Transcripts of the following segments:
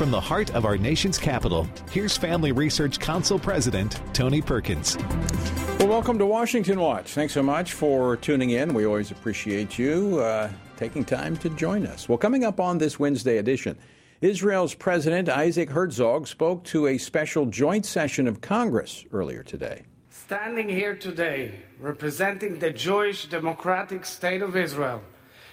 from the heart of our nation's capital, here's Family Research Council President Tony Perkins. Well, welcome to Washington Watch. Thanks so much for tuning in. We always appreciate you uh, taking time to join us. Well, coming up on this Wednesday edition, Israel's President Isaac Herzog spoke to a special joint session of Congress earlier today. Standing here today, representing the Jewish Democratic State of Israel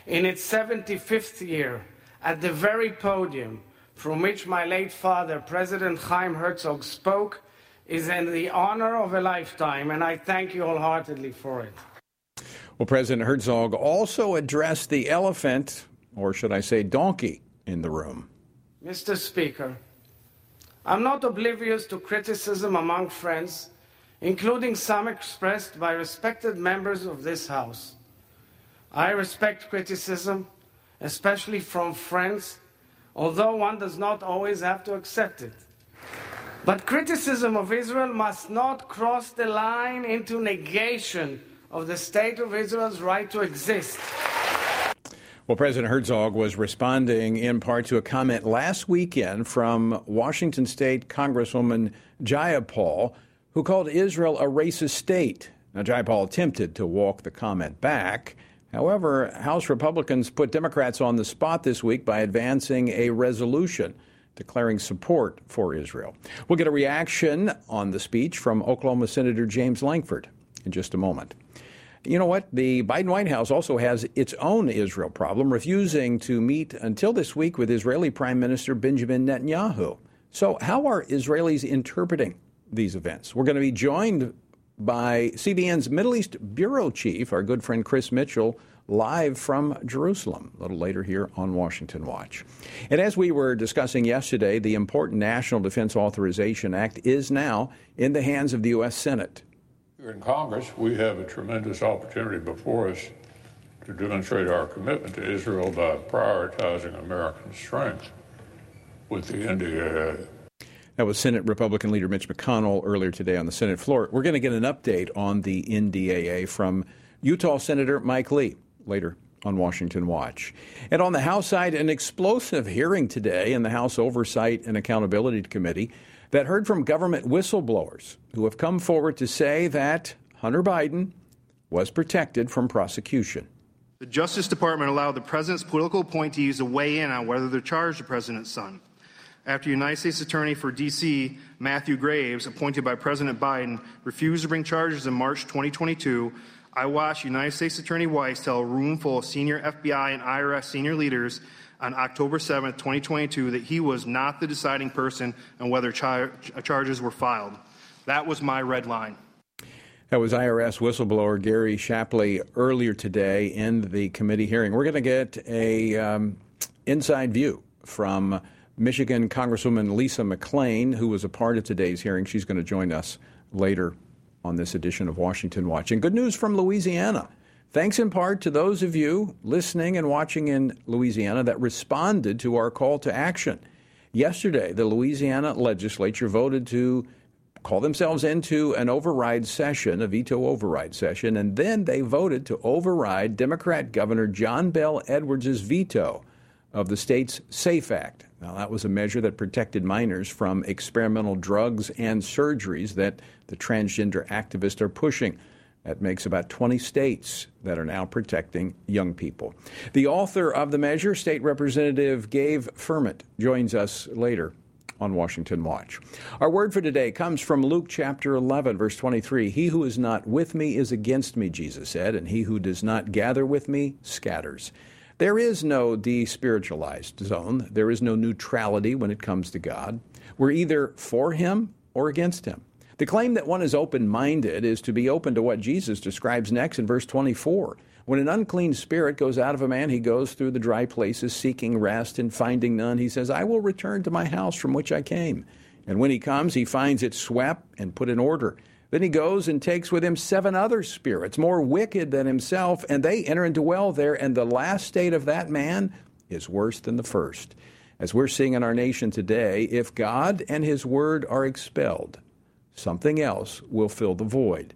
in its 75th year, at the very podium from which my late father, President Chaim Herzog, spoke, is in the honor of a lifetime, and I thank you wholeheartedly for it. Well, President Herzog also addressed the elephant, or should I say donkey, in the room. Mr. Speaker, I'm not oblivious to criticism among friends, including some expressed by respected members of this House. I respect criticism, especially from friends, although one does not always have to accept it. But criticism of Israel must not cross the line into negation of the State of Israel's right to exist. Well, President Herzog was responding in part to a comment last weekend from Washington State Congresswoman Jayapal, who called Israel a racist state. Now, Jayapal attempted to walk the comment back. However, House Republicans put Democrats on the spot this week by advancing a resolution declaring support for Israel. We'll get a reaction on the speech from Oklahoma Senator James Lankford in just a moment. You know what? The Biden White House also has its own Israel problem, refusing to meet until this week with Israeli Prime Minister Benjamin Netanyahu. So, how are Israelis interpreting these events? We're going to be joined by CBN's Middle East Bureau Chief, our good friend Chris Mitchell, live from Jerusalem a little later here on Washington Watch. And as we were discussing yesterday, the important National Defense Authorization Act is now in the hands of the U.S. Senate. Here in Congress, we have a tremendous opportunity before us to demonstrate our commitment to Israel by prioritizing American strength with the NDAA. That was Senate Republican leader Mitch McConnell earlier today on the Senate floor. We're going to get an update on the NDAA from Utah Senator Mike Lee later on Washington Watch. And on the House side, an explosive hearing today in the House Oversight and Accountability Committee that heard from government whistleblowers who have come forward to say that Hunter Biden was protected from prosecution. The Justice Department allowed the president's political appointees to use a weigh in on whether to charge the president's son. After United States Attorney for D.C. Matthew Graves, appointed by President Biden, refused to bring charges in March 2022, I watched United States Attorney Weiss tell a room full of senior FBI and IRS senior leaders on October 7, 2022, that he was not the deciding person on whether char- charges were filed. That was my red line. That was IRS whistleblower Gary Shapley earlier today in the committee hearing. We're going to get a um, inside view from Michigan Congresswoman Lisa McClain, who was a part of today's hearing. She's going to join us later on this edition of Washington Watch. And good news from Louisiana. Thanks in part to those of you listening and watching in Louisiana that responded to our call to action. Yesterday, the Louisiana legislature voted to call themselves into an override session, a veto override session, and then they voted to override Democrat Governor John Bel Edwards' veto of the state's SAFE Act. Now, that was a measure that protected minors from experimental drugs and surgeries that the transgender activists are pushing. That makes about 20 states that are now protecting young people. The author of the measure, State Representative Gabe Firment, joins us later on Washington Watch. Our word for today comes from Luke chapter 11, verse 23. He who is not with me is against me, Jesus said, and he who does not gather with me scatters. There is no despiritualized zone. There is no neutrality when it comes to God. We're either for him or against him. The claim that one is open minded is to be open to what Jesus describes next in verse 24. When an unclean spirit goes out of a man, he goes through the dry places seeking rest and finding none. He says, I will return to my house from which I came. And when he comes, he finds it swept and put in order. Then he goes and takes with him seven other spirits, more wicked than himself, and they enter and dwell there. And the last state of that man is worse than the first. As we're seeing in our nation today, if God and his word are expelled, something else will fill the void,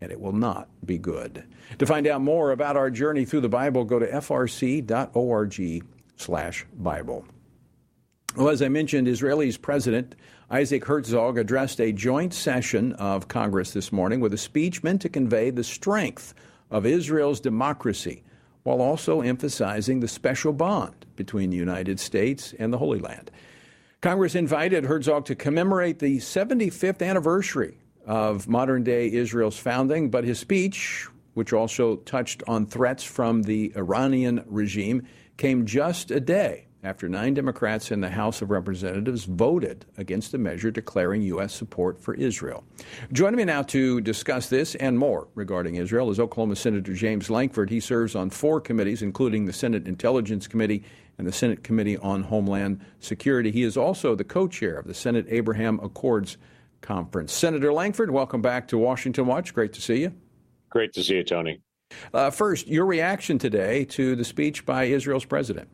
and it will not be good. To find out more about our journey through the Bible, go to frc.org/bible. Well, as I mentioned, Israel's President Isaac Herzog addressed a joint session of Congress this morning with a speech meant to convey the strength of Israel's democracy while also emphasizing the special bond between the United States and the Holy Land. Congress invited Herzog to commemorate the 75th anniversary of modern day Israel's founding, but his speech, which also touched on threats from the Iranian regime, came just a day after nine Democrats in the House of Representatives voted against a measure declaring U.S. support for Israel. Joining me now to discuss this and more regarding Israel is Oklahoma Senator James Lankford. He serves on four committees, including the Senate Intelligence Committee and the Senate Committee on Homeland Security. He is also the co chair of the Senate Abraham Accords Conference. Senator Lankford, welcome back to Washington Watch. Great to see you. Great to see you, Tony. Uh, first, your reaction today to the speech by Israel's president.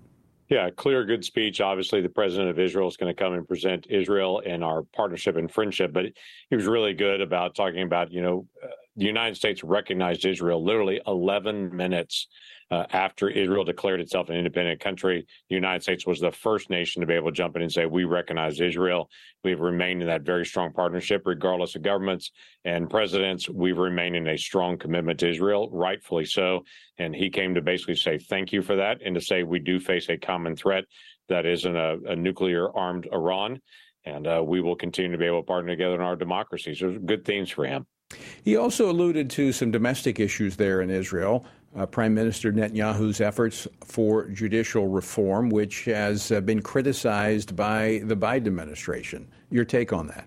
Yeah, clear, good speech. Obviously, the president of Israel is going to come and present Israel and our partnership and friendship. But he was really good about talking about, you know, uh, the United States recognized Israel literally 11 minutes uh, after Israel declared itself an independent country. The United States was the first nation to be able to jump in and say, We recognize Israel. We've remained in that very strong partnership, regardless of governments and presidents. We've remained in a strong commitment to Israel, rightfully so. And he came to basically say thank you for that and to say we do face a common threat that isn't a, a nuclear armed Iran. And uh, we will continue to be able to partner together in our democracies. So, good themes for him. He also alluded to some domestic issues there in Israel. Uh, Prime Minister Netanyahu's efforts for judicial reform, which has uh, been criticized by the Biden administration. Your take on that?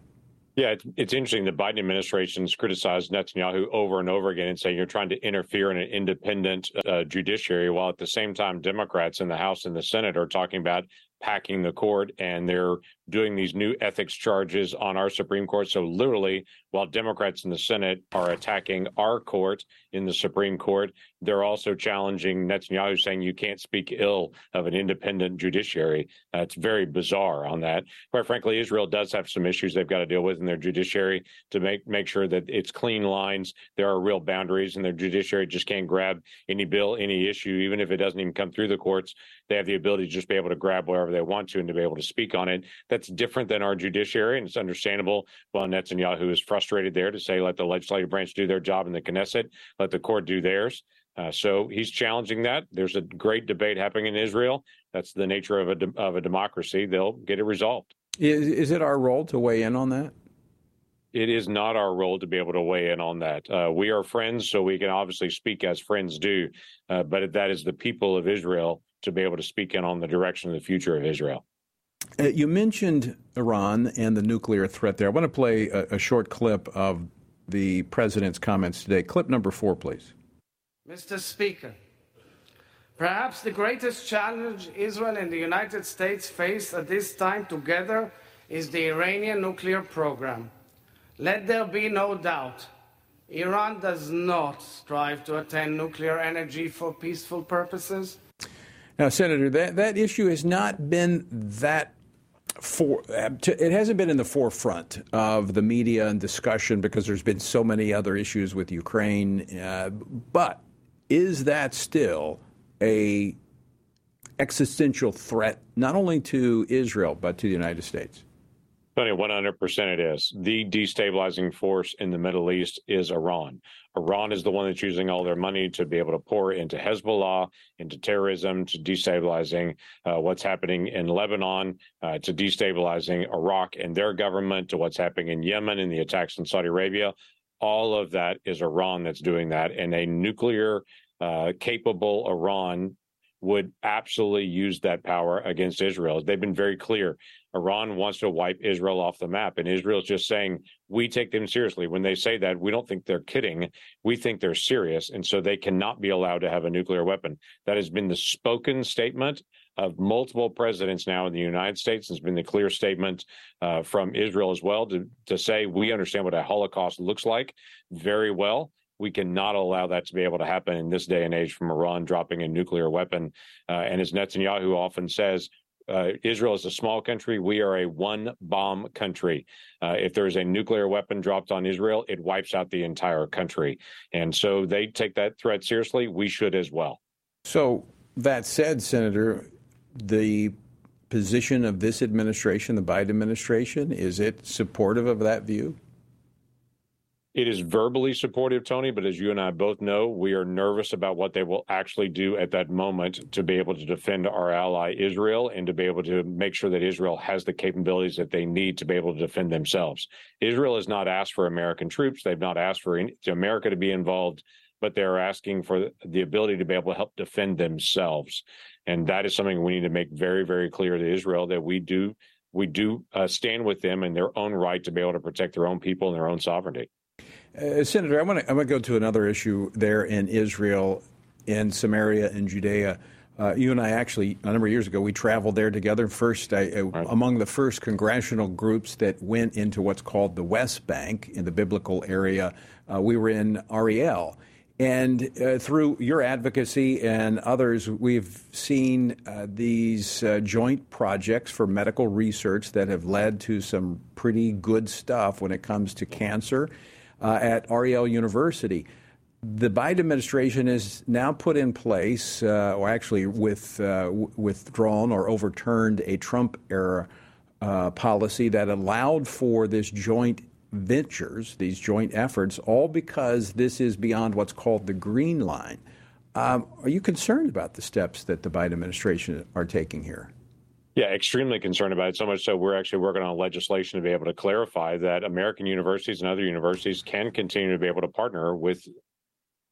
Yeah, it's, interesting. The Biden administration has criticized Netanyahu over and over again and saying you're trying to interfere in an independent uh, judiciary, while at the same time, Democrats in the House and the Senate are talking about packing the court and they're doing these new ethics charges on our Supreme Court. So, literally, while Democrats in the Senate are attacking our court in the Supreme Court, they're also challenging Netanyahu, saying you can't speak ill of an independent judiciary. Uh, very bizarre on that. Quite frankly, Israel does have some issues they've got to deal with in their judiciary to make, make sure that it's clean lines. There are real boundaries, and their judiciary just can't grab any bill, any issue, even if it doesn't even come through the courts. They have the ability to just be able to grab wherever they want to and to be able to speak on it. That's different than our judiciary, and it's understandable. Well, Netanyahu is frustrated there to say, let the legislative branch do their job in the Knesset, let the court do theirs. Uh, so he's challenging that. There's a great debate happening in Israel. That's the nature of a de- of a democracy. They'll get it resolved. Is, is it our role to weigh in on that? It is not our role to be able to weigh in on that. Uh, we are friends, so we can obviously speak as friends do. Uh, but that is the people of Israel to be able to speak in on the direction of the future of Israel. Uh, you mentioned Iran and the nuclear threat there. I want to play a, a short clip of the president's comments today. Clip number four, please. Mr. Speaker, perhaps the greatest challenge Israel and the United States face at this time together is the Iranian nuclear program. Let there be no doubt. Iran does not strive to attain nuclear energy for peaceful purposes. Now, Senator, that, that issue has not been that for it hasn't been in the forefront of the media and discussion because there's been so many other issues with Ukraine. Uh, but is that still a existential threat not only to Israel but to the United States? Tony, 100% it is. The destabilizing force in the Middle East is Iran. Iran is the one that's using all their money to be able to pour into Hezbollah, into terrorism, to destabilizing uh, what's happening in Lebanon, uh, to destabilizing Iraq and their government, to what's happening in Yemen and the attacks in Saudi Arabia. All of that is Iran that's doing that. And a nuclear uh, capable Iran would absolutely use that power against Israel. They've been very clear. Iran wants to wipe Israel off the map, and Israel's just saying we take them seriously. When they say that, we don't think they're kidding. We think they're serious, and so they cannot be allowed to have a nuclear weapon. That has been the spoken statement of multiple presidents now in the United States. It's been the clear statement uh, from Israel as well to to say we understand what a Holocaust looks like very well we cannot allow that to be able to happen in this day and age from Iran dropping a nuclear weapon. Uh, and as Netanyahu often says, uh, Israel is a small country. We are a one bomb country. Uh, if there is a nuclear weapon dropped on Israel, it wipes out the entire country. And so they take that threat seriously. We should as well. So, that said, Senator, the position of this administration, the Biden administration? Is it supportive of that view? It is verbally supportive, Tony, but as you and I both know, we are nervous about what they will actually do at that moment to be able to defend our ally Israel and to be able to make sure that Israel has the capabilities that they need to be able to defend themselves. Israel has not asked for American troops. They've not asked for America to be involved, but they're asking for the ability to be able to help defend themselves. And that is something we need to make very, very clear to Israel that we do we do uh, stand with them in their own right to be able to protect their own people and their own sovereignty. Uh, Senator, I want to I want to go to another issue there in Israel, in Samaria, and Judea. Uh, you and I actually a number of years ago we traveled there together. First, I, uh, right. among the first congressional groups that went into what's called the West Bank in the biblical area, uh, we were in Ariel. And uh, through your advocacy and others, we've seen uh, these uh, joint projects for medical research that have led to some pretty good stuff when it comes to cancer uh, at Ariel University. The Biden administration has now put in place, uh, or actually with, uh, w- withdrawn or overturned a Trump era policy that allowed for this joint ventures, these joint efforts, all because this is beyond what's called the green line. Um, are you concerned about the steps that the Biden administration are taking here? Yeah, extremely concerned about it. So much so, we're actually working on legislation to be able to clarify that American universities and other universities can continue to be able to partner with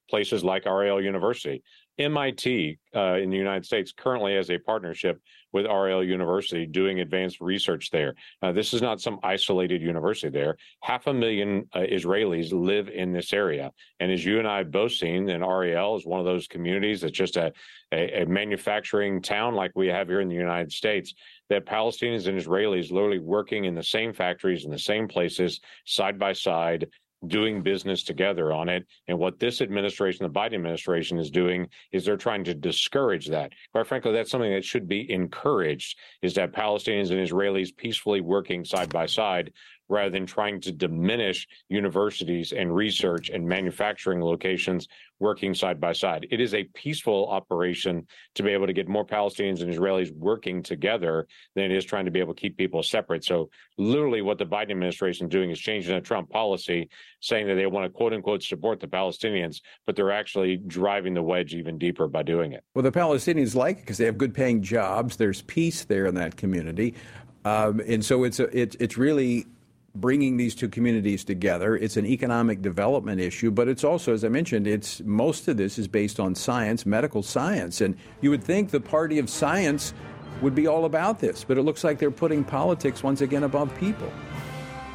places like Ariel University. MIT uh, in the United States currently has a partnership with Ariel University doing advanced research there. This is not some isolated university there. Half a million uh, Israelis live in this area. And as you and I both seen, and Ariel is one of those communities that's just a, a, a manufacturing town like we have here in the United States, that Palestinians and Israelis literally working in the same factories in the same places, side by side, doing business together on it. And what this administration, the Biden administration, is doing is they're trying to discourage that. Quite frankly, that's something that should be encouraged is that Palestinians and Israelis peacefully working side by side rather than trying to diminish universities and research and manufacturing locations working side by side. It is a peaceful operation to be able to get more Palestinians and Israelis working together than it is trying to be able to keep people separate. So, literally, what the Biden administration is doing is changing the Trump policy, saying that they want to quote unquote support the Palestinians, but they're actually driving the wedge even deeper by doing it. Well, the Palestinians like it because they have good paying jobs. There's peace there in that community. Um, and so it's a, it, it's really bringing these two communities together. It's an economic development issue, but it's also, as I mentioned, it's most of this is based on science, medical science, and you would think the party of science would be all about this, but it looks like they're putting politics once again above people.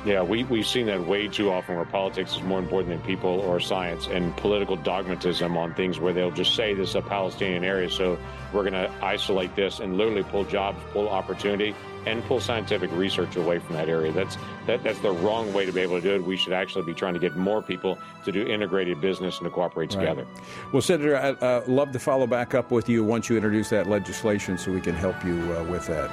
Yeah, we, we've seen that way too often where politics is more important than people or science and political dogmatism on things where they'll just say this is a Palestinian area, so we're going to isolate this and literally pull jobs, pull opportunity, and pull scientific research away from that area. That's that, that's the wrong way to be able to do it. We should actually be trying to get more people to do integrated business and to cooperate right. together. Well, Senator, I'd uh, love to follow back up with you once you introduce that legislation so we can help you uh, with that.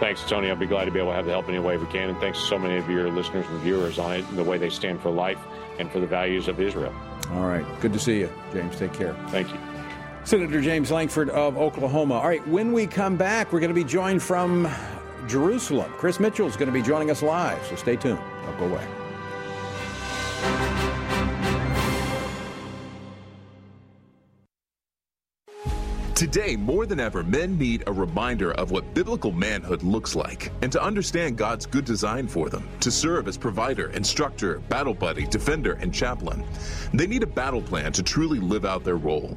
Thanks, Tony. I'll be glad to be able to have the help any way we can. And thanks to so many of your listeners and viewers on it, the way they stand for life and for the values of Israel. All right. Good to see you, James. Take care. Thank you. Senator James Lankford of Oklahoma. All right, when we come back, we're going to be joined from Jerusalem. Chris Mitchell is going to be joining us live, so stay tuned. Don't go away. Today, more than ever, men need a reminder of what biblical manhood looks like and to understand God's good design for them to serve as provider, instructor, battle buddy, defender, and chaplain. They need a battle plan to truly live out their role.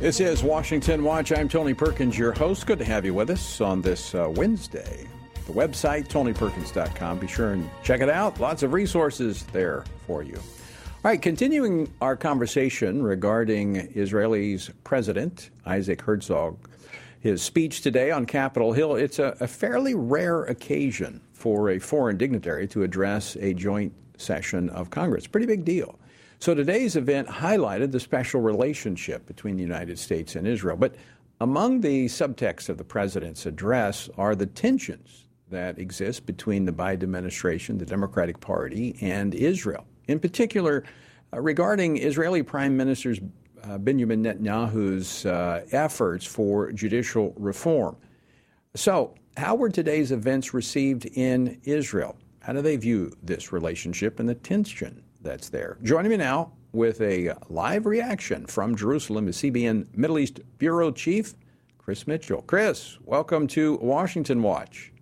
This is Washington Watch. I'm Tony Perkins, your host. Good to have you with us on this uh, Wednesday. The website, tonyperkins.com. Be sure and check it out. Lots of resources there for you. All right, continuing our conversation regarding Israel's president, Isaac Herzog, his speech today on Capitol Hill. It's a, a fairly rare occasion for a foreign dignitary to address a joint session of Congress. Pretty big deal. So today's event highlighted the special relationship between the United States and Israel. But among the subtexts of the president's address are the tensions that exist between the Biden administration, the Democratic Party, and Israel. In particular, uh, regarding Israeli Prime Minister uh, Benjamin Netanyahu's uh, efforts for judicial reform. So, how were today's events received in Israel? How do they view this relationship and the tension that's there. Joining me now with a live reaction from Jerusalem is CBN Middle East Bureau Chief Chris Mitchell. Chris, welcome to Washington Watch.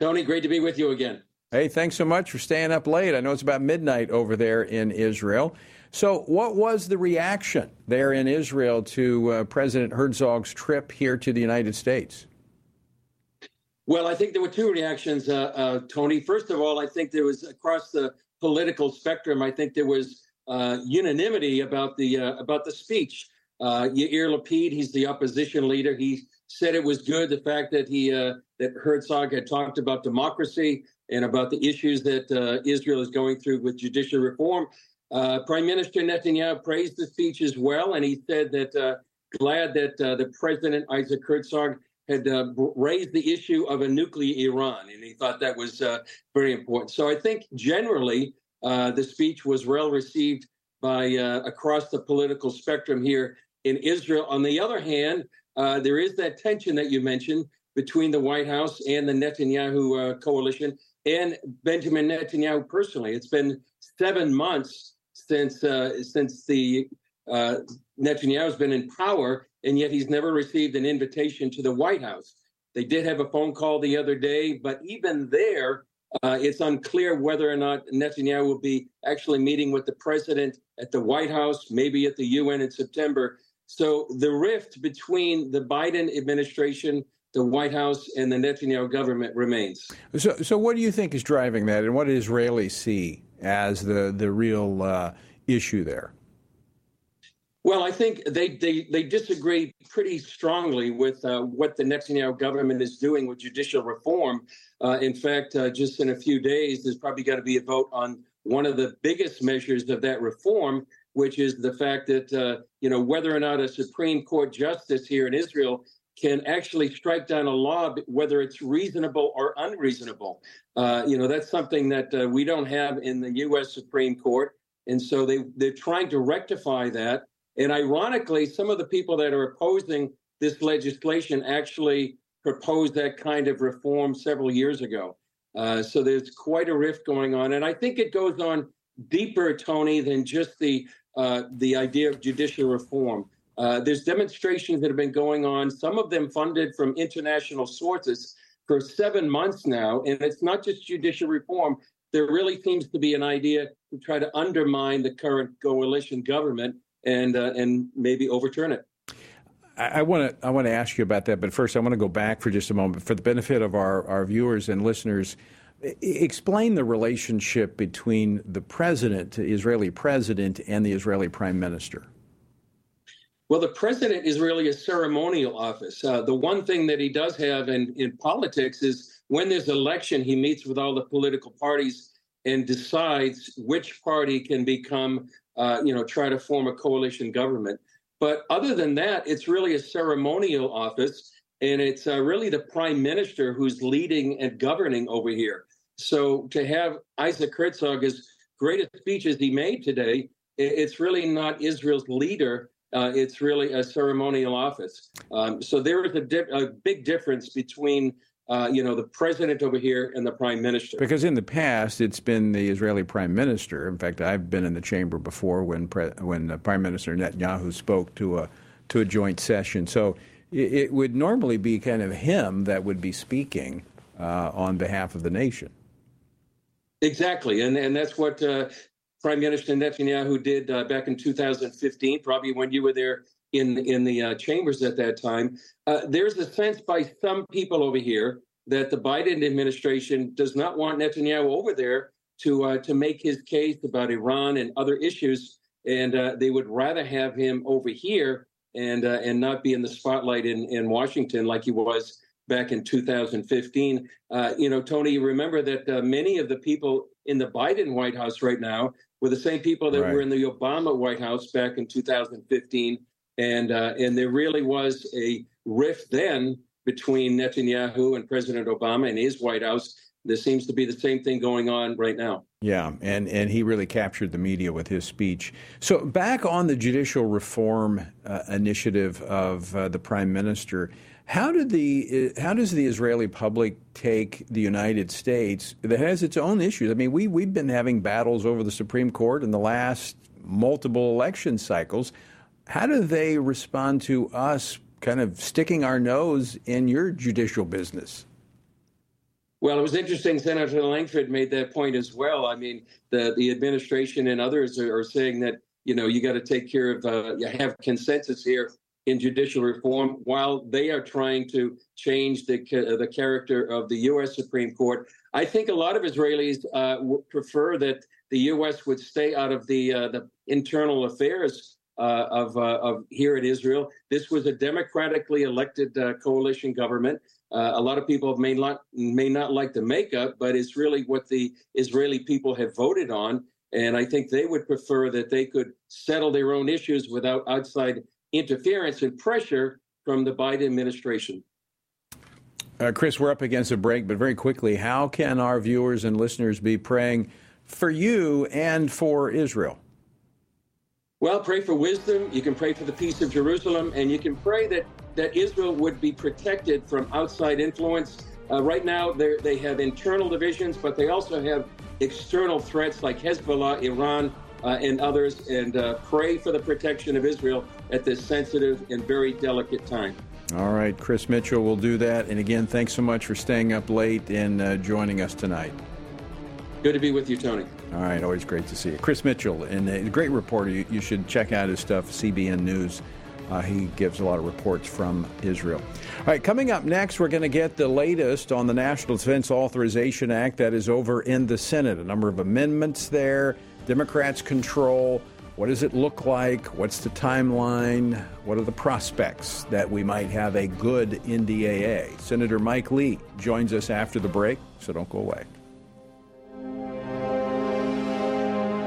Tony, great to be with you again. Hey, thanks so much for staying up late. I know it's about midnight over there in Israel. So, what was the reaction there in Israel to uh, President Herzog's trip here to the United States? Well, I think there were two reactions, uh, uh, Tony. First of all, I think there was across the political spectrum, I think there was uh, unanimity about the uh, about the speech. Uh, Yair Lapid, he's the opposition leader. He said it was good the fact that he uh, that Herzog had talked about democracy and about the issues that uh, Israel is going through with judicial reform. Uh, Prime Minister Netanyahu praised the speech as well, and he said that glad that the President Isaac Herzog had uh, raised the issue of a nuclear Iran, and he thought that was uh, very important. So I think generally uh, the speech was well received by uh, across the political spectrum here in Israel. On the other hand, uh, there is that tension that you mentioned between the White House and the Netanyahu uh, coalition and Benjamin Netanyahu personally. It's been seven months since since the Netanyahu's been in power and yet he's never received an invitation to the White House. They did have a phone call the other day, but even there, uh, it's unclear whether or not Netanyahu will be actually meeting with the president at the White House, maybe at the UN in September. So the rift between the Biden administration, the White House, and the Netanyahu government remains. So, so what do you think is driving that, and what Israelis see as the the real uh, issue there? Well, I think they, they, they disagree pretty strongly with uh, what the Netanyahu government is doing with judicial reform. Uh, in fact, uh, just in a few days, there's probably going to be a vote on one of the biggest measures of that reform, which is the fact that uh, you know whether or not a Supreme Court justice here in Israel can actually strike down a law, whether it's reasonable or unreasonable. Uh, you know, that's something that uh, we don't have in the U.S. Supreme Court. And so they, they're trying to rectify that. And ironically, some of the people that are opposing this legislation actually proposed that kind of reform several years ago. Uh, so there's quite a rift going on. And I think it goes on deeper, Tony, than just the, uh, the idea of judicial reform. Uh, there's demonstrations that have been going on, some of them funded from international sources for seven months now. And it's not just judicial reform. There really seems to be an idea to try to undermine the current coalition government and, uh, and maybe overturn it. I want to I want to ask you about that, but first I want to go back for just a moment for the benefit of our, our viewers and listeners. Explain the relationship between the president, the Israeli president, and the Israeli prime minister. Well, the president is really a ceremonial office. Uh, the one thing that he does have in, in politics is when there's election, he meets with all the political parties and decides which party can become, uh, you know, try to form a coalition government. But other than that, it's really a ceremonial office, and it's uh, really the prime minister who's leading and governing over here. So to have Isaac Herzog, as great a speech as he made today, it's really not Israel's leader uh, it's really a ceremonial office. Um, so there is a, di- a, big difference between, uh, you know, the president over here and the prime minister. Because in the past, it's been the Israeli prime minister. In fact, I've been in the chamber before when pre- when Prime Minister Netanyahu spoke to a to a joint session. So it, it would normally be kind of him that would be speaking uh, on behalf of the nation. Exactly, and and that's what uh, Prime Minister Netanyahu did uh, back in 2015, probably when you were there in in the uh, chambers at that time. Uh, there's a sense by some people over here that the Biden administration does not want Netanyahu over there to uh, to make his case about Iran and other issues, and uh, they would rather have him over here and uh, and not be in the spotlight in in Washington like he was back in 2015. you know, Tony, remember that many of the people in the Biden White House right now were the same people that right. were in the Obama White House back in 2015, and uh, and there really was a rift then between Netanyahu and President Obama and his White House. There seems to be the same thing going on right now. Yeah, and, and he really captured the media with his speech. So, back on the judicial reform uh, initiative of uh, the prime minister, how did the how does the Israeli public take the United States that has its own issues? I mean, we we've been having battles over the Supreme Court in the last multiple election cycles. How do they respond to us kind of sticking our nose in your judicial business? Well, it was interesting. Senator Lankford made that point as well. I mean, the the administration and others are, are saying that you know you got to take care of uh, you have consensus here in judicial reform while they are trying to change the, the character of the U.S. Supreme Court. I think a lot of Israelis uh, prefer that the U.S. would stay out of the, uh, the internal affairs uh, of, uh, of here in Israel. This was a democratically elected uh, coalition government. Uh, a lot of people may not may not like the makeup, but it's really what the Israeli people have voted on. And I think they would prefer that they could settle their own issues without outside interference and pressure from the Biden administration. Uh, Chris, we're up against a break, but very quickly, how can our viewers and listeners be praying for you and for Israel? Well, pray for wisdom. You can pray for the peace of Jerusalem, and you can pray that, that Israel would be protected from outside influence. Uh, right now, they have internal divisions, but they also have external threats like Hezbollah, Iran, uh, and others, and uh, pray for the protection of Israel at this sensitive and very delicate time. All right, Chris Mitchell will do that. And again, thanks so much for staying up late and uh, joining us tonight. Good to be with you, Tony. All right, always great to see you. Chris Mitchell, and a great reporter. You, you should check out his stuff, CBN News. Uh, he gives a lot of reports from Israel. All right, coming up next, we're going to get the latest on the National Defense Authorization Act that is over in the Senate. A number of amendments there. Democrats control. What does it look like? What's the timeline? What are the prospects that we might have a good NDAA? Senator Mike Lee joins us after the break, so don't go away.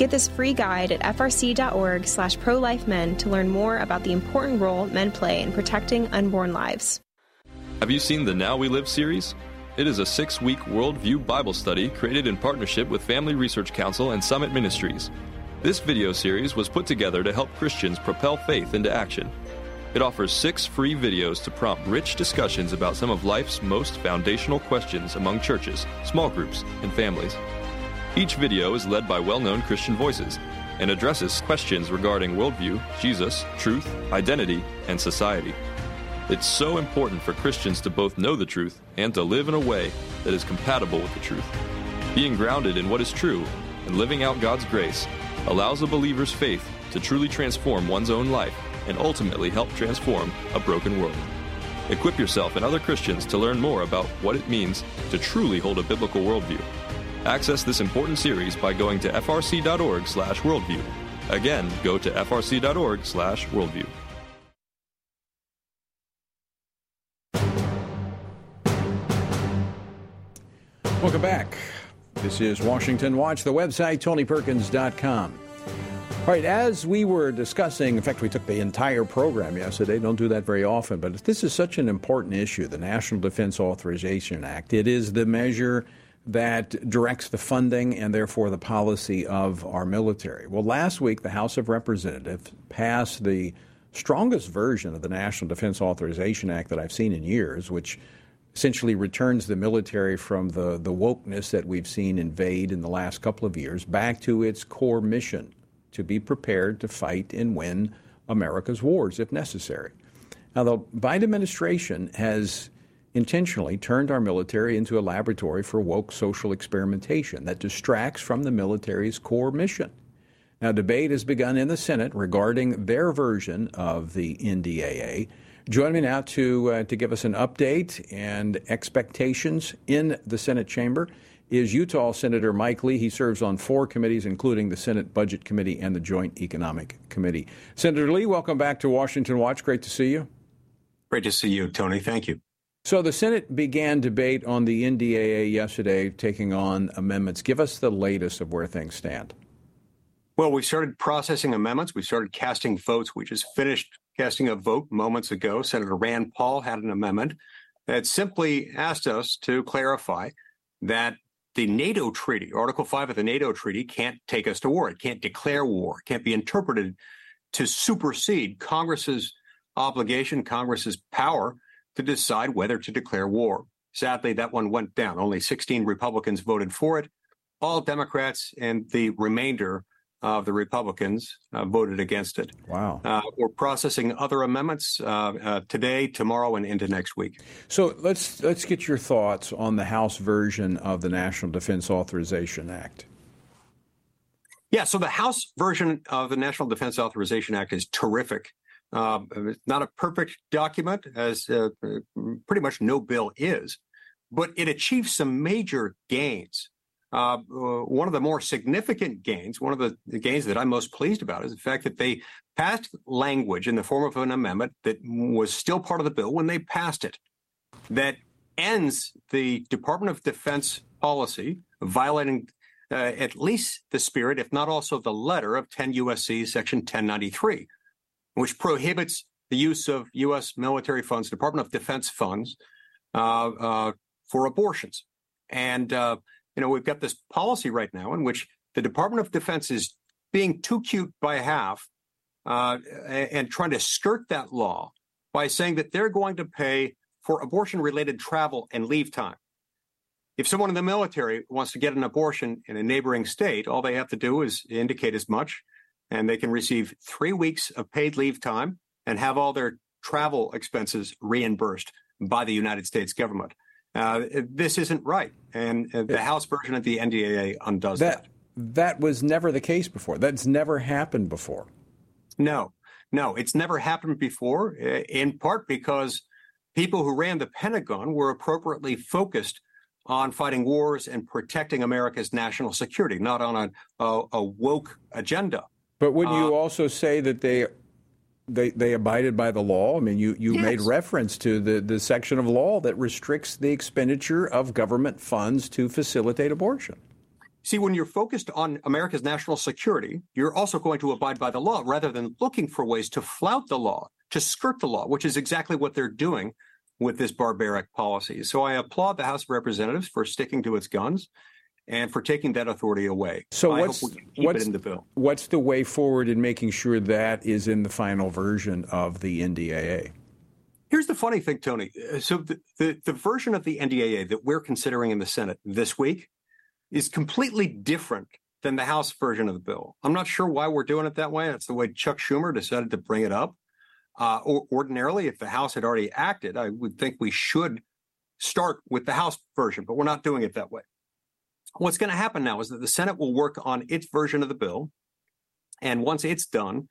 Get this free guide at frc.org slash pro-life-men to learn more about the important role men play in protecting unborn lives. Have you seen the Now We Live series? It is a six week worldview Bible study created in partnership with Family Research Council and Summit Ministries. This video series was put together to help Christians propel faith into action. It offers six free videos to prompt rich discussions about some of life's most foundational questions among churches, small groups, and families. Each video is led by well known Christian voices and addresses questions regarding worldview, Jesus, truth, identity, and society. It's so important for Christians to both know the truth and to live in a way that is compatible with the truth. Being grounded in what is true and living out God's grace allows a believer's faith to truly transform one's own life and ultimately help transform a broken world. Equip yourself and other Christians to learn more about what it means to truly hold a biblical worldview. Access this important series by going to frc.org/worldview. Again, go to frc.org/worldview. Welcome back. This is Washington Watch, the website, tonyperkins.com. All right, as we were discussing, in fact, we took the entire program yesterday. Don't do that very often, but this is such an important issue the National Defense Authorization Act. It is the measure that directs the funding and therefore the policy of our military. Well, last week, the House of Representatives passed the strongest version of the National Defense Authorization Act that I've seen in years, which essentially returns the military from the, the wokeness that we've seen invade in the last couple of years back to its core mission to be prepared to fight and win America's wars if necessary. Now, the Biden administration has intentionally turned our military into a laboratory for woke social experimentation that distracts from the military's core mission. Now, debate has begun in the Senate regarding their version of the NDAA. Join me now to uh, to give us an update and expectations in the Senate chamber is Utah Senator Mike Lee. He serves on four committees, including the Senate Budget Committee and the Joint Economic Committee. Senator Lee, welcome back to Washington Watch. Great to see you. Great to see you, Tony. Thank you. So the Senate began debate on the NDAA yesterday, taking on amendments. Give us the latest of where things stand. Well, we started processing amendments. We started casting votes. We just finished casting a vote moments ago. Senator Rand Paul had an amendment that simply asked us to clarify that the NATO treaty, Article 5 of the NATO treaty, can't take us to war. It can't declare war. It can't be interpreted to supersede Congress's obligation, Congress's power to decide whether to declare war. Sadly, that one went down. Only 16 Republicans voted for it. All Democrats and the remainder of the Republicans uh, voted against it. Wow. Uh, we're processing other amendments uh, uh, today, tomorrow, and into next week. So let's let's get your thoughts on the House version of the National Defense Authorization Act. Yeah, so the House version of the National Defense Authorization Act is terrific. Uh, it's not a perfect document, as uh, pretty much no bill is, but it achieves some major gains. Uh, uh, one of the more significant gains, one of the, the, gains that I'm most pleased about, is the fact that they passed language in the form of an amendment that was still part of the bill when they passed it, that ends the Department of Defense policy violating uh, at least the spirit, if not also the letter of 10 USC Section 1093, which prohibits the use of U.S. military funds, Department of Defense funds, uh, uh, for abortions. And uh, you know, we've got this policy right now in which the Department of Defense is being too cute by half uh, and trying to skirt that law by saying that they're going to pay for abortion related travel and leave time. If someone in the military wants to get an abortion in a neighboring state, all they have to do is indicate as much, and they can receive three weeks of paid leave time and have all their travel expenses reimbursed by the United States government. Uh, this isn't right, and uh, the House version of the NDAA undoes that. That that was never the case before. That's never happened before. No, no, it's never happened before. uh, In part because people who ran the Pentagon were appropriately focused on fighting wars and protecting America's national security, not on a, a, a woke agenda. But wouldn't you Uh, also say that they they they abided by the law? I mean, you you made reference to the the section of law that restricts the expenditure of government funds to facilitate abortion. See, when you're focused on America's national security, you're also going to abide by the law rather than looking for ways to flout the law, to skirt the law, which is exactly what they're doing with this barbaric policy. So I applaud the House of Representatives for sticking to its guns and for taking that authority away. So I what's hope we can keep what's it in the bill. what's the way forward in making sure that is in the final version of the NDAA? Here's the funny thing, Tony. Uh, So the, the, the version of the NDAA that we're considering in the Senate this week is completely different than the House version of the bill. I'm not sure why we're doing it that way. That's the way Chuck Schumer decided to bring it up. Uh, or, ordinarily, if the House had already acted, I would think we should start with the House version, but we're not doing it that way. What's going to happen now is that the Senate will work on its version of the bill. And once it's done,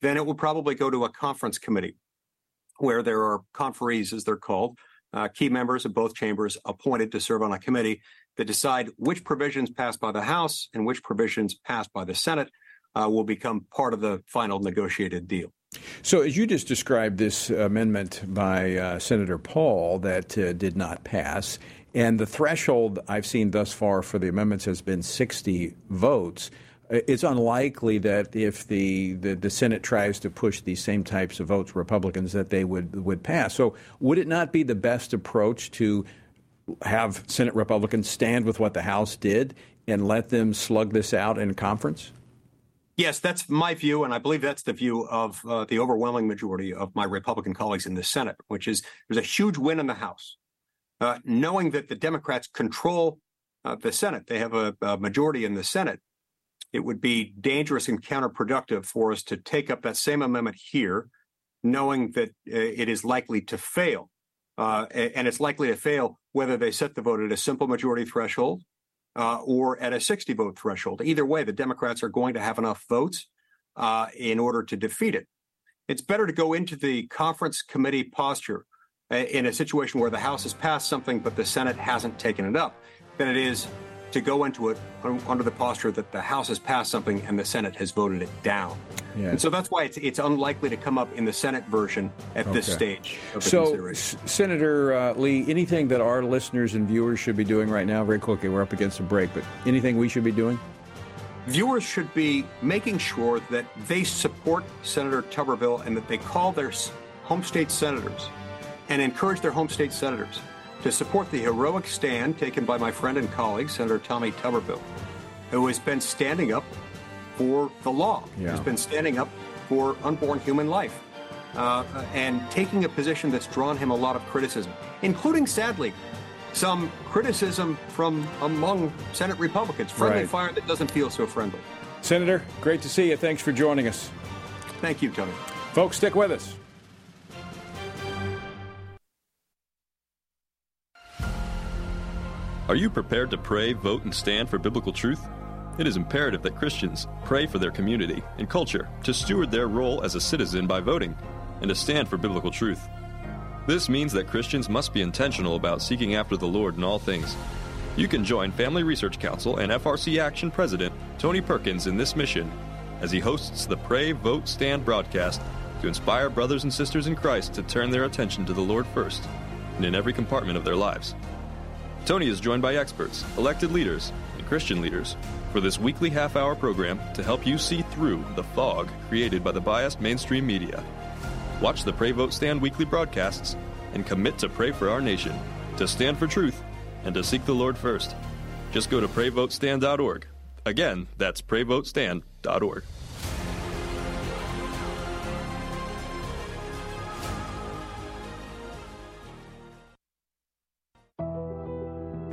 then it will probably go to a conference committee where there are conferees, as they're called, uh, key members of both chambers appointed to serve on a committee that decide which provisions passed by the House and which provisions passed by the Senate uh, will become part of the final negotiated deal. So, as you just described this amendment by uh, Senator Paul that uh, did not pass, and the threshold I've seen thus far for the amendments has been 60 votes. It's unlikely that if the, the, the Senate tries to push these same types of votes, Republicans, that they would, would pass. So, would it not be the best approach to have Senate Republicans stand with what the House did and let them slug this out in conference? Yes, that's my view, and I believe that's the view of uh, the overwhelming majority of my Republican colleagues in the Senate, which is there's a huge win in the House. Uh, knowing that the Democrats control uh, the Senate, they have a, a majority in the Senate, it would be dangerous and counterproductive for us to take up that same amendment here, knowing that uh, it is likely to fail. Uh, and it's likely to fail whether they set the vote at a simple majority threshold uh, or at a 60 vote threshold. Either way, the Democrats are going to have enough votes in order to defeat it. It's better to go into the conference committee posture in a situation where the House has passed something but the Senate hasn't taken it up than it is to go into it under the posture that the House has passed something and the Senate has voted it down. Yeah. And so that's why it's, it's unlikely to come up in the Senate version at this stage of the So. Senator uh, Lee, anything that our listeners and viewers should be doing right now? Very quickly, we're up against a break, but anything we should be doing? viewers should be making sure that they support Senator Tuberville and that they call their home state senators and encourage their home state senators to support the heroic stand taken by my friend and colleague, Senator Tommy Tuberville, who has been standing up for the law, Yeah. has been standing up for unborn human life. Uh, and taking a position that's drawn him a lot of criticism, including, sadly, some criticism from among Senate Republicans. Friendly Right. fire that doesn't feel so friendly. Senator, great to see you. Thanks for joining us. Thank you, Tony. Folks, stick with us. Are you prepared to pray, vote, and stand for biblical truth? It is imperative that Christians pray for their community and culture to steward their role as a citizen by voting and to stand for biblical truth. This means that Christians must be intentional about seeking after the Lord in all things. You can join Family Research Council and FRC Action President Tony Perkins in this mission as he hosts the Pray, Vote, Stand broadcast to inspire brothers and sisters in Christ to turn their attention to the Lord first and in every compartment of their lives. Tony is joined by experts, elected leaders, and Christian leaders for this weekly half hour program to help you see through the fog created by the biased mainstream media. Watch the Pray Vote Stand weekly broadcasts and commit to pray for our nation, to stand for truth, and to seek the Lord first. Just go to prayvotestand.org. Again, that's prayvotestand.org.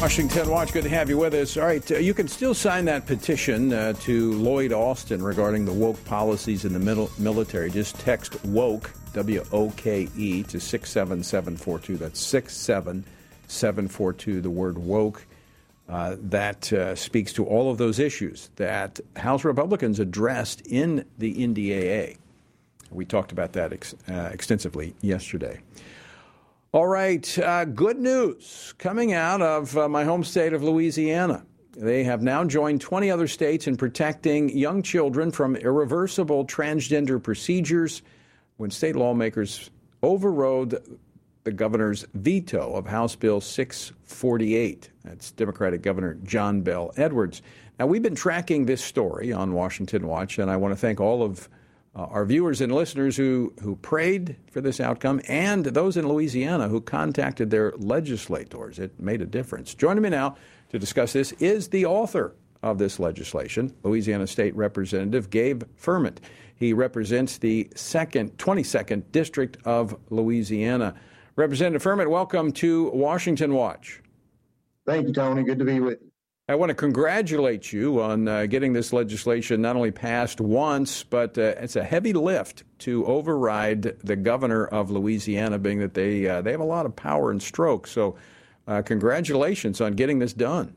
Washington Watch, good to have you with us. All right, uh, you can still sign that petition uh, to Lloyd Austin regarding the woke policies in the middle, military. Just text woke, W O K E, to 67742. That's 67742, the word woke. Uh, that uh, speaks to all of those issues that House Republicans addressed in the NDAA. We talked about that ex- uh, extensively yesterday. All right, uh, good news coming out of uh, my home state of Louisiana. They have now joined 20 other states in protecting young children from irreversible transgender procedures when state lawmakers overrode the governor's veto of House Bill 648. That's Democratic Governor John Bel Edwards. Now, we've been tracking this story on Washington Watch, and I want to thank all of uh, our viewers and listeners who, who prayed for this outcome and those in Louisiana who contacted their legislators. It made a difference. Joining me now to discuss this is the author of this legislation, Louisiana State Representative Gabe Firment. He represents the second, 22nd District of Louisiana. Representative Firment, welcome to Washington Watch. Thank you, Tony. Good to be with you. I want to congratulate you on uh, getting this legislation not only passed once, but uh, it's a heavy lift to override the governor of Louisiana, being that they uh, they have a lot of power and stroke. So, uh, congratulations on getting this done.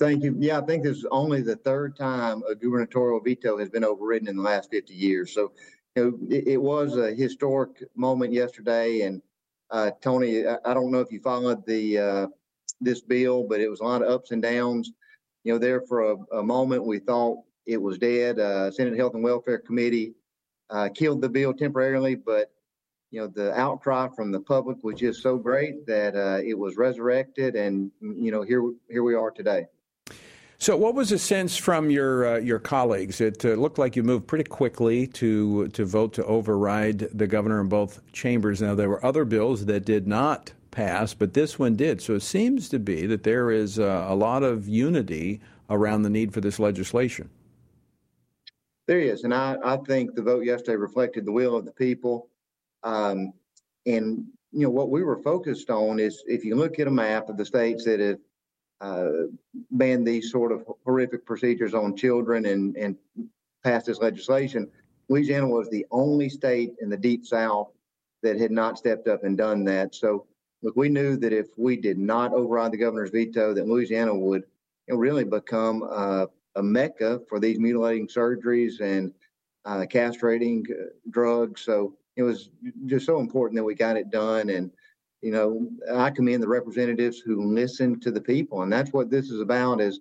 Thank you. Yeah, I think this is only the third time a gubernatorial veto has been overridden in the last 50 years. So, you know, it, it was a historic moment yesterday. And uh, Tony, I, I, don't know if you followed the uh, this bill, but it was a lot of ups and downs. You know, there for a, a moment we thought it was dead. Uh, Senate Health and Welfare Committee uh, killed the bill temporarily, but you know the outcry from the public was just so great that uh, it was resurrected, and you know here here we are today. So, what was the sense from your uh, your colleagues? It uh, looked like you moved pretty quickly to to vote to override the governor in both chambers. Now, there were other bills that did not pass, but this one did. So it seems to be that there is uh, a lot of unity around the need for this legislation. There is, and I, I think the vote yesterday reflected the will of the people. Um, and you know what we were focused on is if you look at a map of the states that have uh, banned these sort of horrific procedures on children and and passed this legislation, Louisiana was the only state in the deep South that had not stepped up and done that. So Look, we knew that if we did not override the governor's veto, that Louisiana would really become uh, a mecca for these mutilating surgeries and uh, castrating uh, drugs. So it was just so important that we got it done. And you know, I commend the representatives who listen to the people, and that's what this is about. Is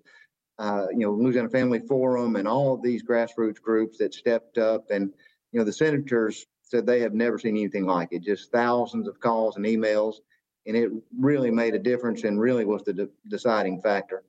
uh, you know, Louisiana Family Forum and all of these grassroots groups that stepped up, and you know, the senators said they have never seen anything like it. Just thousands of calls and emails, and it really made a difference, and really was the de- deciding factor.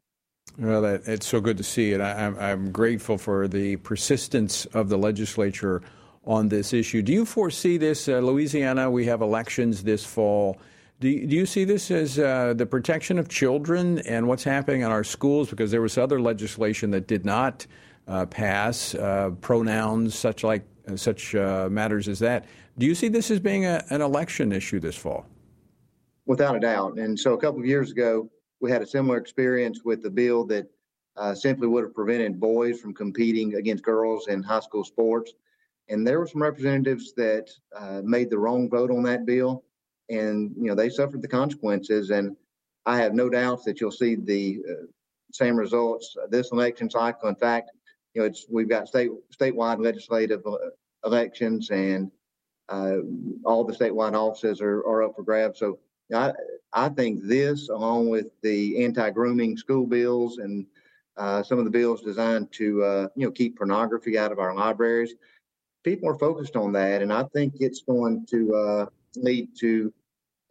Well, that, it's so good to see it. I, I'm grateful for the persistence of the legislature on this issue. Do you foresee this, uh, Louisiana? We have elections this fall. Do you, do you see this as uh, the protection of children and what's happening in our schools? Because there was other legislation that did not uh, pass, uh, pronouns, such like uh, such uh, matters as that. Do you see this as being a, an election issue this fall? Without a doubt. And so, a couple of years ago, we had a similar experience with the bill that uh, simply would have prevented boys from competing against girls in high school sports. And there were some representatives that made the wrong vote on that bill and you know they suffered the consequences. And I have no doubts that you'll see the uh, same results this election cycle. In fact, you know it's we've got state statewide legislative uh, elections, and uh, all the statewide offices are, are up for grabs. So I I think this, along with the anti-grooming school bills and uh, some of the bills designed to uh, you know keep pornography out of our libraries, people are focused on that, and I think it's going to uh, lead to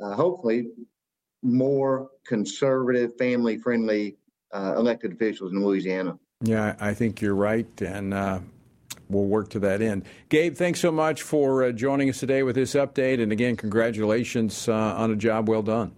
uh, hopefully more conservative, family friendly uh, elected officials in Louisiana. Yeah, I think you're right, and uh, we'll work to that end. Gabe, thanks so much for uh, joining us today with this update, and again, congratulations uh, on a job well done.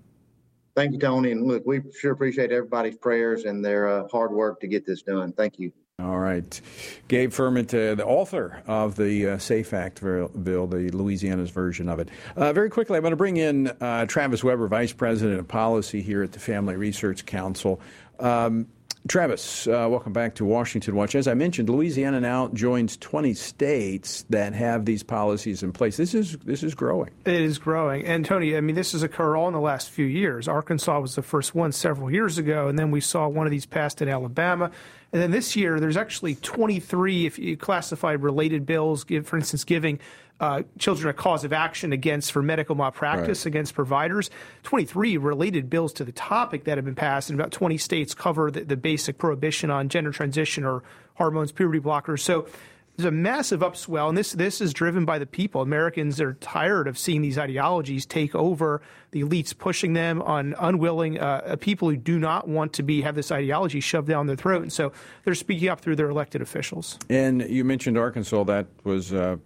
Thank you, Tony. And look, we sure appreciate everybody's prayers and their uh, hard work to get this done. Thank you. All right. Gabe Firment, uh, the author of the uh, SAFE Act bill, the Louisiana's version of it. Uh, very quickly, I'm going to bring in uh, Travis Weber, Vice President of Policy here at the Family Research Council. Um, Travis, uh, welcome back to Washington Watch. As I mentioned, Louisiana now joins 20 states that have these policies in place. This is this is growing. It is growing, and Tony, I mean, this has occurred all in the last few years. Arkansas was the first one several years ago, and then we saw one of these passed in Alabama. And then this year, there's actually 23, if you classify related bills, give, for instance, giving uh, children a cause of action against for medical malpractice right. against providers. 23 related bills to the topic that have been passed, and about 20 states cover the, the basic prohibition on gender transition or hormones, puberty blockers. So there's a massive upswell, and this this is driven by the people. Americans are tired of seeing these ideologies take over. The elites pushing them on unwilling uh, people who do not want to be have this ideology shoved down their throat, and so they're speaking up through their elected officials. And you mentioned Arkansas. That was. Uh,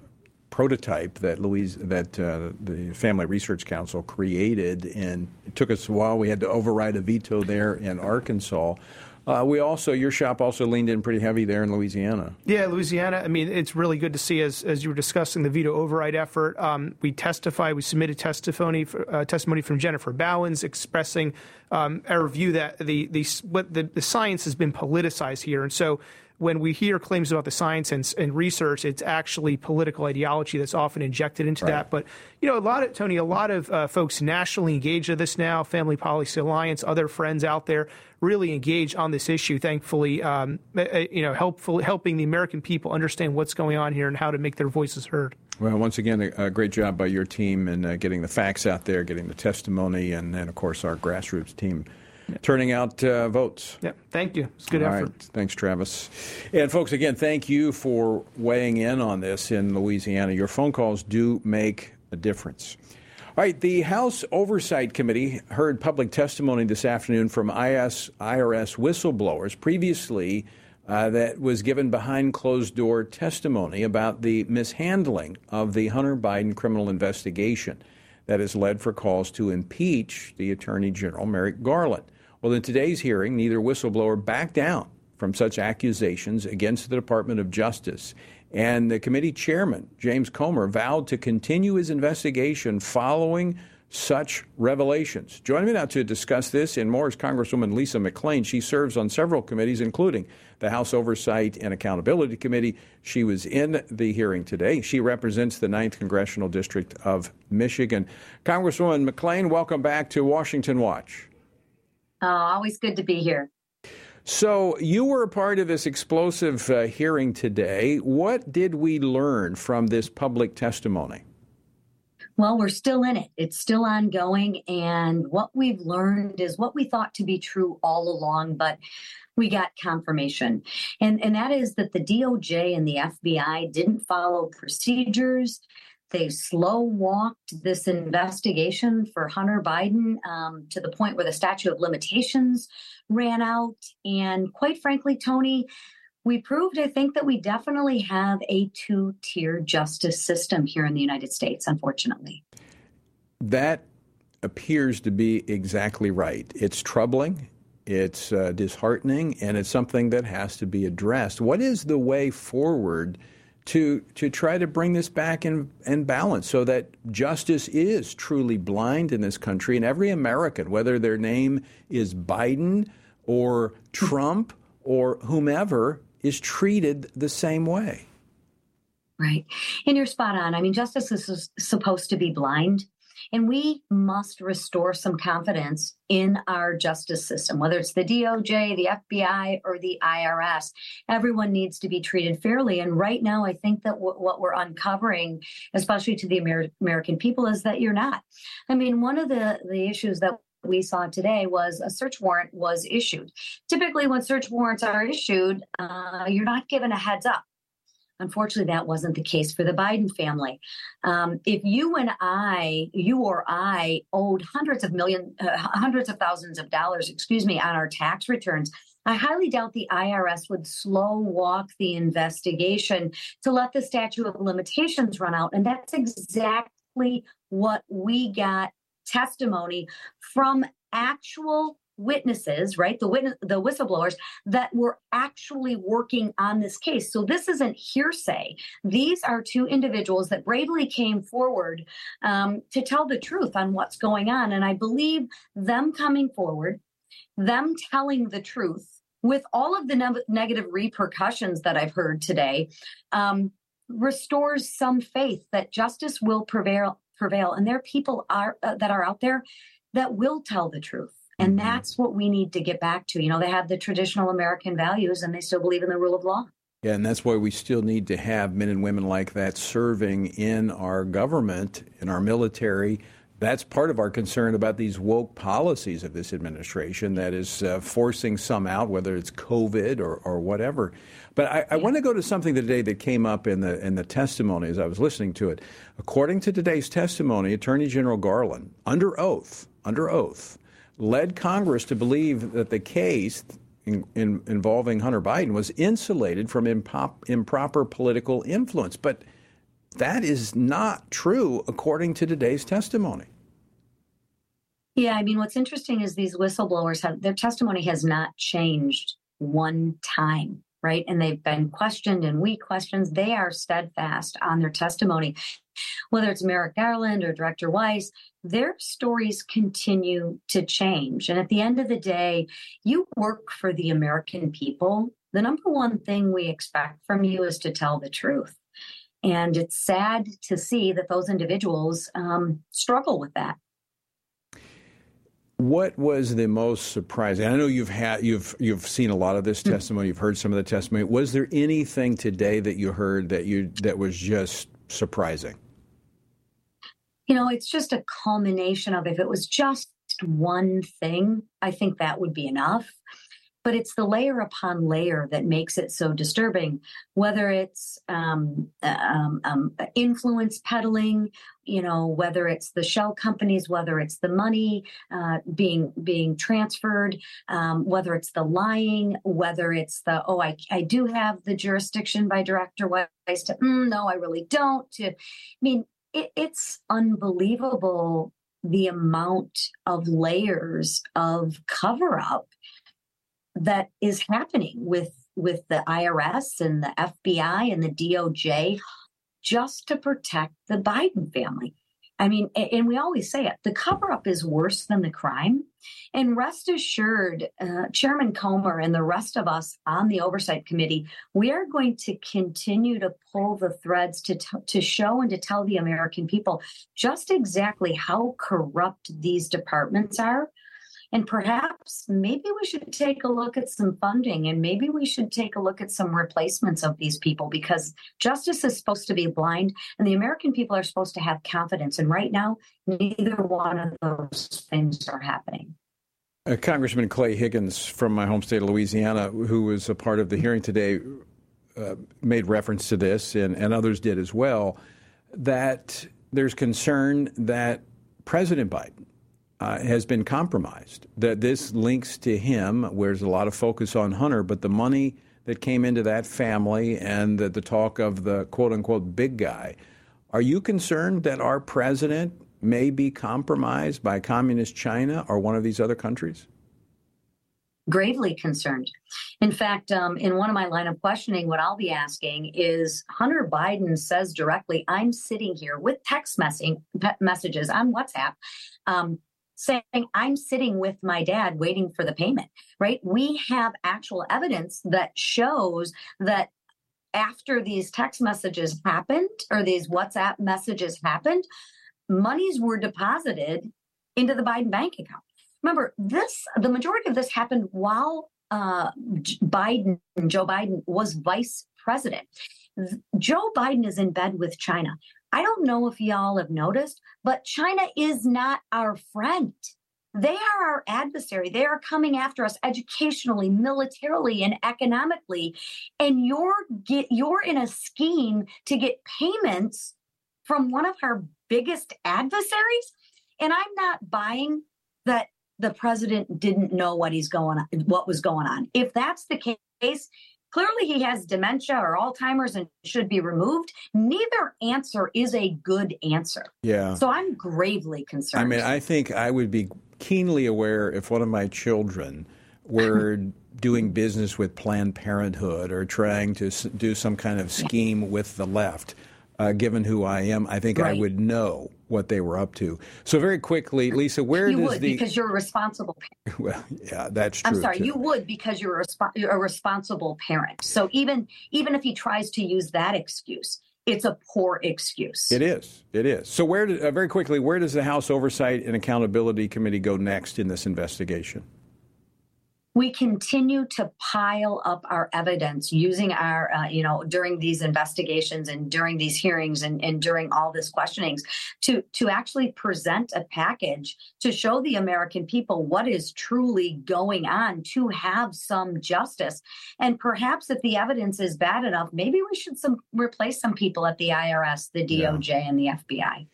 prototype that Louise that uh, the Family Research Council created, and it took us a while. We had to override a veto there in Arkansas. Uh, we also, your shop also leaned in pretty heavy there in Louisiana. Yeah, Louisiana. I mean, it's really good to see as as you were discussing the veto override effort. Um, we testified, we submitted testimony for, uh, testimony from Jennifer Bauwens expressing um, our view that the the what the, the science has been politicized here, and so when we hear claims about the science and, and, research, it's actually political ideology that's often injected into right. that. But you know, a lot of Tony, a lot of uh, folks nationally engaged in this now. Family Policy Alliance, other friends out there really engage on this issue. Thankfully, um, uh, uh, you know, helpful helping the American people understand what's going on here and how to make their voices heard. Well, once again, a, a great job by your team in uh, getting the facts out there, getting the testimony, and then of course our grassroots team turning out uh, votes. Yeah, thank you. It's good All effort. Right. Thanks, Travis. And folks, again, thank you for weighing in on this in Louisiana. Your phone calls do make a difference. All right, the House Oversight Committee heard public testimony this afternoon from IS, IRS whistleblowers previously uh, that was given behind closed door testimony about the mishandling of the Hunter Biden criminal investigation that has led for calls to impeach the Attorney General Merrick Garland. Well, in today's hearing, neither whistleblower backed down from such accusations against the Department of Justice. And the committee chairman, James Comer, vowed to continue his investigation following such revelations. Joining me now to discuss this and more is Congresswoman Lisa McClain. She serves on several committees, including the House Oversight and Accountability Committee. She was in the hearing today. She represents the 9th Congressional District of Michigan. Congresswoman McClain, welcome back to Washington Watch. Oh, always good to be here. So, you were a part of this explosive uh, hearing today. What did we learn from this public testimony? Well, we're still in it. It's still ongoing. And what we've learned is what we thought to be true all along, but we got confirmation. And, and that is that the DOJ and the FBI didn't follow procedures. They slow walked this investigation for Hunter Biden um, to the point where the statute of limitations ran out. And quite frankly, Tony, we proved, I think, that we definitely have a two tier justice system here in the United States, unfortunately. That appears to be exactly right. It's troubling, it's uh, disheartening, and it's something that has to be addressed. What is the way forward? To to try to bring this back in, in balance so that justice is truly blind in this country and every American, whether their name is Biden or Trump or whomever, is treated the same way. Right. And you're spot on. I mean, justice is supposed to be blind. And we must restore some confidence in our justice system, whether it's the DOJ, the FBI, or the IRS. Everyone needs to be treated fairly. And right now, I think that w- what we're uncovering, especially to the Amer- American people, is that you're not. I mean, one of the, the issues that we saw today was a search warrant was issued. Typically, when search warrants are issued, uh, you're not given a heads up. Unfortunately, that wasn't the case for the Biden family. Um, if you and I, you or I, owed hundreds of million, uh, hundreds of thousands of dollars, excuse me, on our tax returns, I highly doubt the IRS would slow walk the investigation to let the statute of limitations run out. And that's exactly what we got testimony from actual witnesses, right? The witness, the whistleblowers that were actually working on this case. So this isn't hearsay. These are two individuals that bravely came forward um, to tell the truth on what's going on. And I believe them coming forward, them telling the truth with all of the ne- negative repercussions that I've heard today, um, restores some faith that justice will prevail. Prevail, and there are people are uh, that are out there that will tell the truth and mm-hmm. that's what we need to get back to. You know, they have the traditional American values and they still believe in the rule of law. Yeah, and that's why we still need to have men and women like that serving in our government, in our military. That's part of our concern about these woke policies of this administration that is uh, forcing some out, whether it's COVID or, or whatever. But I, I want to go to something today that came up in the in the testimony as I was listening to it. According to today's testimony, Attorney General Garland, under oath, under oath, led Congress to believe that the case in, in, involving Hunter Biden was insulated from impop, improper political influence. But that is not true according to today's testimony. Yeah, I mean, what's interesting is these whistleblowers have their testimony has not changed one time, right? And they've been questioned and we questions. They are steadfast on their testimony. Whether it's Merrick Garland or Director Weiss, their stories continue to change. And at the end of the day, you work for the American people. The number one thing we expect from you is to tell the truth. And it's sad to see that those individuals um, struggle with that. What was the most surprising? I know you've had you've you've seen a lot of this hmm. testimony. You've heard some of the testimony. Was there anything today that you heard that you that was just surprising? you know, it's just a culmination of if it was just one thing, I think that would be enough. But it's the layer upon layer that makes it so disturbing, whether it's um, um, um, influence peddling, you know, whether it's the shell companies, whether it's the money uh, being being transferred, um, whether it's the lying, whether it's the oh, I, I do have the jurisdiction by Director Weiss to mm, no, I really don't. To, I mean, it, it's unbelievable the amount of layers of cover up that is happening with with the IRS and the FBI and the DOJ just to protect the Biden family. I mean, and we always say it the cover up is worse than the crime. And rest assured, uh, Chairman Comer and the rest of us on the Oversight Committee, we are going to continue to pull the threads to, t- to show and to tell the American people just exactly how corrupt these departments are And perhaps maybe we should take a look at some funding and maybe we should take a look at some replacements of these people because justice is supposed to be blind and the American people are supposed to have confidence. And right now, neither one of those things are happening. Uh, Congressman Clay Higgins from my home state of Louisiana, who was a part of the hearing today, uh, made reference to this, and, and others did as well, that there's concern that President Biden uh, has been compromised, that this links to him, where there's a lot of focus on Hunter, but the money that came into that family and the, the talk of the quote unquote big guy. Are you concerned that our president may be compromised by communist China or one of these other countries? Gravely concerned. In fact, um, in one of my line of questioning, what I'll be asking is Hunter Biden says directly, I'm sitting here with text messaging, messages on WhatsApp. Um, saying i'm sitting with my dad waiting for the payment right we have actual evidence that shows that after these text messages happened or these whatsapp messages happened monies were deposited into the Biden bank account. Remember, this the majority of this happened while uh, Biden, Joe Biden, was vice president. Joe Biden is in bed with China. I don't know if y'all have noticed, but China is not our friend. They are our adversary. They are coming after us educationally, militarily, and economically. And you're get you're in a scheme to get payments from one of our biggest adversaries. And I'm not buying that the president didn't know what he's going on, what was going on. If that's the case, clearly he has dementia or Alzheimer's and should be removed. Neither answer is a good answer. Yeah. So I'm gravely concerned. I mean, I think I would be keenly aware if one of my children were doing business with Planned Parenthood or trying to do some kind of scheme with the left uh, given who I am, I think right. I would know what they were up to. So very quickly, Lisa, where you does would, the because you're a responsible parent. Well, yeah, that's true. I'm sorry, too. you would because you're a, resp- you're a responsible parent. So even even if he tries to use that excuse, it's a poor excuse. It is. It is. So where uh, very quickly, where does the House Oversight and Accountability Committee go next in this investigation? We continue to pile up our evidence using our, uh, you know, during these investigations and during these hearings and, and during all this questionings to, to actually present a package to show the American people what is truly going on to have some justice. And perhaps if the evidence is bad enough, maybe we should some replace some people at the IRS, the DOJ, yeah. and the FBI.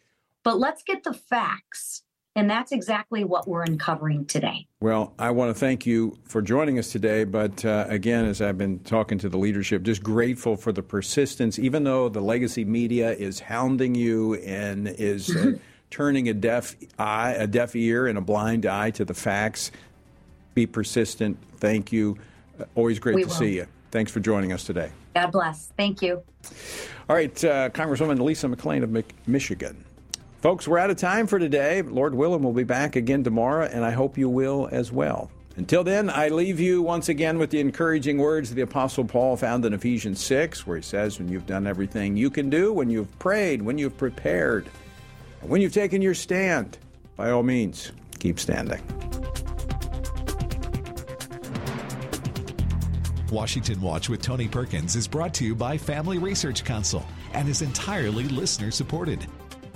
But let's get the facts and that's exactly what we're uncovering today. Well, I want to thank you for joining us today. But uh, again, as I've been talking to the leadership, just grateful for the persistence, even though the legacy media is hounding you and is uh, turning a deaf eye, a deaf ear, and a blind eye to the facts. Be persistent. Thank you. Uh, always great we to will. see you. Thanks for joining us today. God bless. Thank you. All right, uh, Congresswoman Lisa McClain of Michigan. Folks, we're out of time for today. Lord willing, we'll be back again tomorrow, and I hope you will as well. Until then, I leave you once again with the encouraging words of the Apostle Paul found in Ephesians 6, where he says, When you've done everything you can do, when you've prayed, when you've prepared, when you've taken your stand, by all means, keep standing. Washington Watch with Tony Perkins is brought to you by Family Research Council and is entirely listener supported.